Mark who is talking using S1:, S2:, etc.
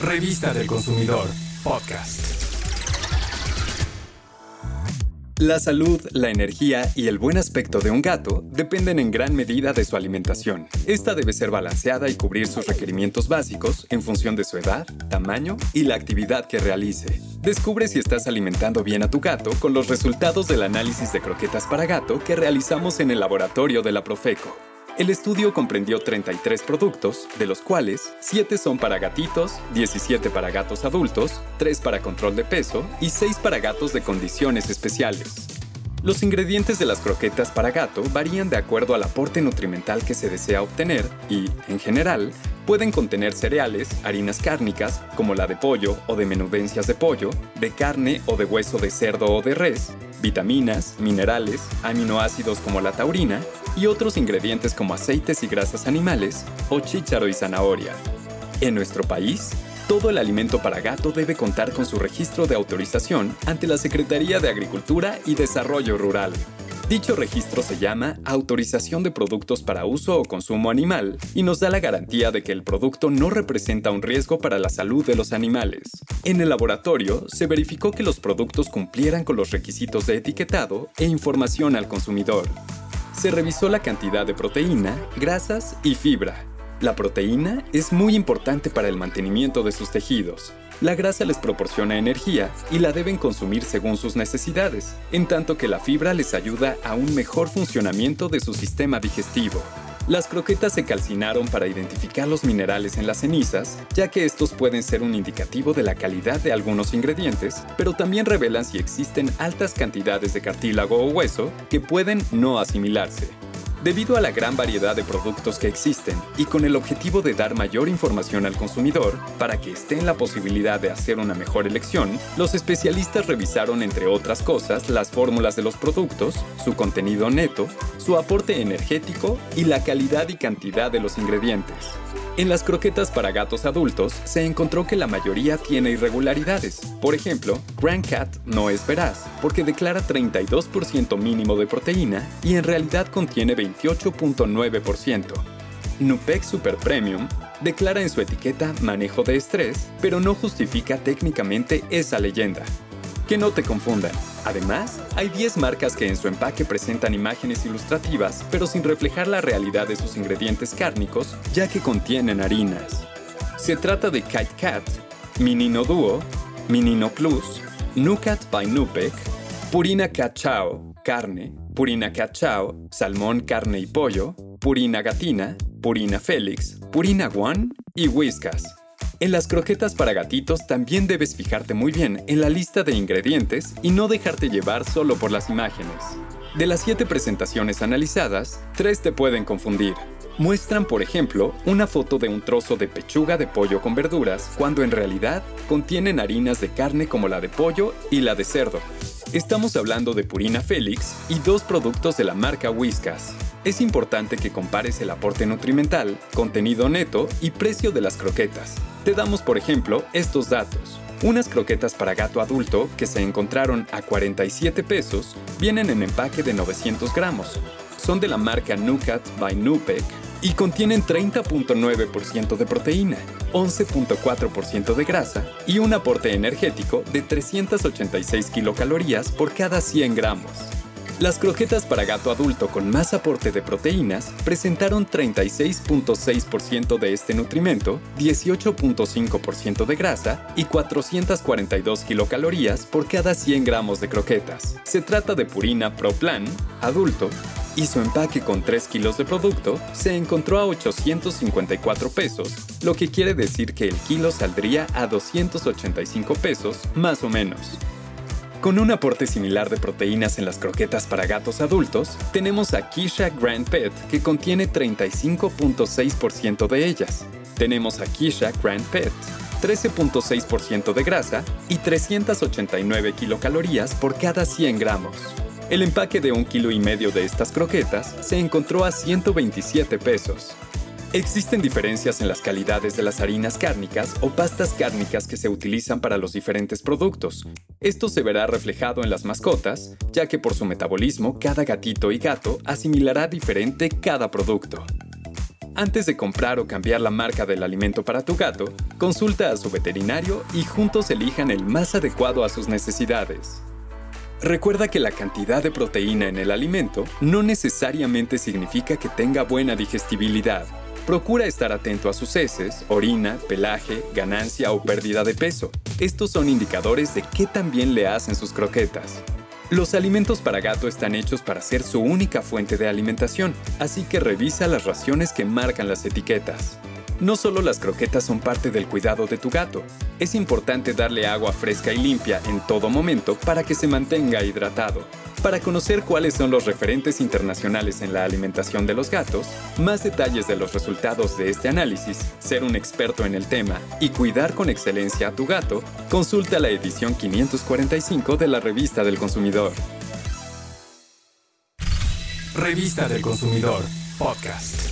S1: Revista del Consumidor, podcast.
S2: La salud, la energía y el buen aspecto de un gato dependen en gran medida de su alimentación. Esta debe ser balanceada y cubrir sus requerimientos básicos en función de su edad, tamaño y la actividad que realice. Descubre si estás alimentando bien a tu gato con los resultados del análisis de croquetas para gato que realizamos en el laboratorio de la Profeco. El estudio comprendió 33 productos, de los cuales 7 son para gatitos, 17 para gatos adultos, 3 para control de peso y 6 para gatos de condiciones especiales. Los ingredientes de las croquetas para gato varían de acuerdo al aporte nutrimental que se desea obtener y, en general, pueden contener cereales, harinas cárnicas, como la de pollo o de menudencias de pollo, de carne o de hueso de cerdo o de res, vitaminas, minerales, aminoácidos como la taurina y otros ingredientes como aceites y grasas animales o chícharo y zanahoria. En nuestro país, todo el alimento para gato debe contar con su registro de autorización ante la Secretaría de Agricultura y Desarrollo Rural. Dicho registro se llama Autorización de Productos para Uso o Consumo Animal y nos da la garantía de que el producto no representa un riesgo para la salud de los animales. En el laboratorio se verificó que los productos cumplieran con los requisitos de etiquetado e información al consumidor. Se revisó la cantidad de proteína, grasas y fibra. La proteína es muy importante para el mantenimiento de sus tejidos, la grasa les proporciona energía y la deben consumir según sus necesidades, en tanto que la fibra les ayuda a un mejor funcionamiento de su sistema digestivo. Las croquetas se calcinaron para identificar los minerales en las cenizas, ya que estos pueden ser un indicativo de la calidad de algunos ingredientes, pero también revelan si existen altas cantidades de cartílago o hueso que pueden no asimilarse. Debido a la gran variedad de productos que existen y con el objetivo de dar mayor información al consumidor para que esté en la posibilidad de hacer una mejor elección, los especialistas revisaron entre otras cosas las fórmulas de los productos, su contenido neto, su aporte energético y la calidad y cantidad de los ingredientes. En las croquetas para gatos adultos se encontró que la mayoría tiene irregularidades. Por ejemplo, Grand Cat no es veraz, porque declara 32% mínimo de proteína y en realidad contiene 28.9%. Nupec Super Premium declara en su etiqueta manejo de estrés, pero no justifica técnicamente esa leyenda. Que no te confundan. Además, hay 10 marcas que en su empaque presentan imágenes ilustrativas, pero sin reflejar la realidad de sus ingredientes cárnicos, ya que contienen harinas. Se trata de Kite Cat, Minino Duo, Minino Plus, Nucat by Nupec, Purina Cachao, carne, Purina Cachao, salmón, carne y pollo, Purina Gatina, Purina Félix, Purina One y Whiskas. En las croquetas para gatitos también debes fijarte muy bien en la lista de ingredientes y no dejarte llevar solo por las imágenes. De las 7 presentaciones analizadas, 3 te pueden confundir. Muestran, por ejemplo, una foto de un trozo de pechuga de pollo con verduras, cuando en realidad contienen harinas de carne como la de pollo y la de cerdo. Estamos hablando de Purina Félix y dos productos de la marca Whiskas. Es importante que compares el aporte nutrimental, contenido neto y precio de las croquetas. Te damos, por ejemplo, estos datos. Unas croquetas para gato adulto que se encontraron a 47 pesos vienen en empaque de 900 gramos. Son de la marca Nucat by Nupec y contienen 30.9% de proteína, 11.4% de grasa y un aporte energético de 386 kilocalorías por cada 100 gramos. Las croquetas para gato adulto con más aporte de proteínas presentaron 36.6% de este nutrimento, 18.5% de grasa y 442 kilocalorías por cada 100 gramos de croquetas. Se trata de Purina Pro Plan, adulto, y su empaque con 3 kilos de producto se encontró a 854 pesos, lo que quiere decir que el kilo saldría a 285 pesos, más o menos. Con un aporte similar de proteínas en las croquetas para gatos adultos, tenemos a Kisha Grand Pet que contiene 35.6% de ellas. Tenemos a Kisha Grand Pet, 13.6% de grasa y 389 kilocalorías por cada 100 gramos. El empaque de un kilo y medio de estas croquetas se encontró a 127 pesos. Existen diferencias en las calidades de las harinas cárnicas o pastas cárnicas que se utilizan para los diferentes productos. Esto se verá reflejado en las mascotas, ya que por su metabolismo cada gatito y gato asimilará diferente cada producto. Antes de comprar o cambiar la marca del alimento para tu gato, consulta a su veterinario y juntos elijan el más adecuado a sus necesidades. Recuerda que la cantidad de proteína en el alimento no necesariamente significa que tenga buena digestibilidad. Procura estar atento a sus heces, orina, pelaje, ganancia o pérdida de peso. Estos son indicadores de qué tan bien le hacen sus croquetas. Los alimentos para gato están hechos para ser su única fuente de alimentación, así que revisa las raciones que marcan las etiquetas. No solo las croquetas son parte del cuidado de tu gato, es importante darle agua fresca y limpia en todo momento para que se mantenga hidratado. Para conocer cuáles son los referentes internacionales en la alimentación de los gatos, más detalles de los resultados de este análisis, ser un experto en el tema y cuidar con excelencia a tu gato, consulta la edición 545 de la Revista del Consumidor.
S1: Revista del Consumidor, podcast.